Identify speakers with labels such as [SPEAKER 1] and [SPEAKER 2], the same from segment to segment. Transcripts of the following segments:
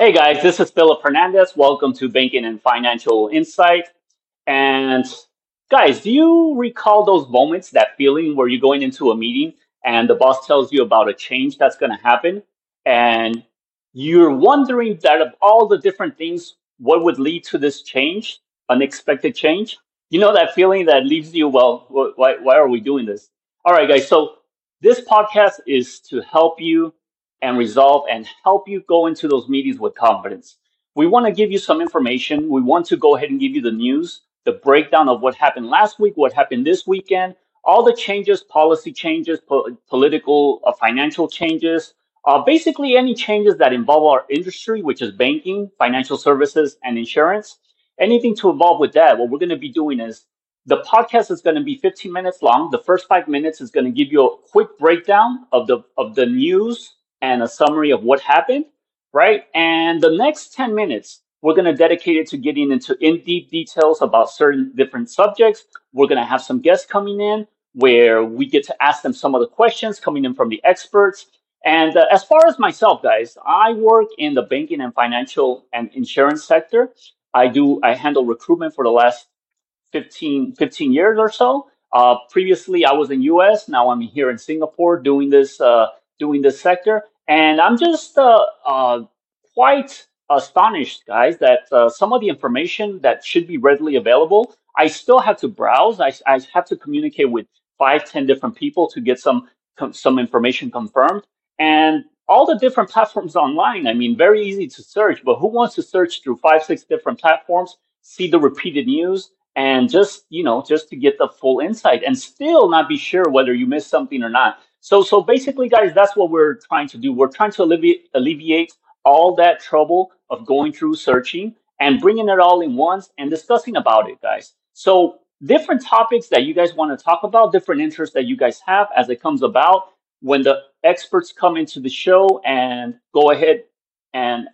[SPEAKER 1] Hey guys, this is Philip Hernandez. Welcome to Banking and Financial Insight. And guys, do you recall those moments, that feeling where you're going into a meeting and the boss tells you about a change that's going to happen? And you're wondering that of all the different things, what would lead to this change, unexpected change? You know that feeling that leaves you, well, why, why are we doing this? All right, guys. So this podcast is to help you and resolve and help you go into those meetings with confidence. We want to give you some information. We want to go ahead and give you the news, the breakdown of what happened last week, what happened this weekend, all the changes, policy changes, po- political, uh, financial changes, uh, basically any changes that involve our industry, which is banking, financial services, and insurance. Anything to involve with that, what we're going to be doing is the podcast is going to be 15 minutes long. The first five minutes is going to give you a quick breakdown of the of the news and a summary of what happened, right? And the next 10 minutes, we're going to dedicate it to getting into in deep details about certain different subjects. We're going to have some guests coming in where we get to ask them some of the questions coming in from the experts. And uh, as far as myself, guys, I work in the banking and financial and insurance sector. I do, I handle recruitment for the last 15, 15 years or so. Uh, previously, I was in U.S. Now I'm here in Singapore doing this uh, doing this sector, and I'm just uh, uh, quite astonished, guys, that uh, some of the information that should be readily available, I still have to browse. I, I have to communicate with five, ten different people to get some some information confirmed, and all the different platforms online. I mean, very easy to search, but who wants to search through five, six different platforms, see the repeated news, and just you know just to get the full insight and still not be sure whether you missed something or not so so basically guys that's what we're trying to do. We're trying to alleviate alleviate all that trouble of going through searching and bringing it all in once and discussing about it guys. So different topics that you guys want to talk about different interests that you guys have as it comes about when the experts come into the show and go ahead and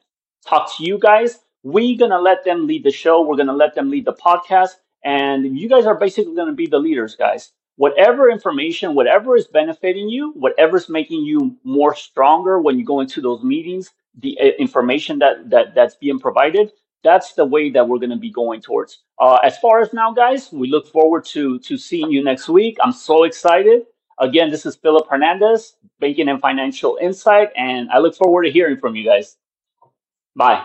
[SPEAKER 1] talk to you guys we're going to let them lead the show. We're going to let them lead the podcast. And you guys are basically going to be the leaders, guys. Whatever information, whatever is benefiting you, whatever is making you more stronger when you go into those meetings, the uh, information that, that that's being provided, that's the way that we're going to be going towards. Uh, as far as now, guys, we look forward to to seeing you next week. I'm so excited. Again, this is Philip Hernandez, Banking and Financial Insight, and I look forward to hearing from you guys. Bye.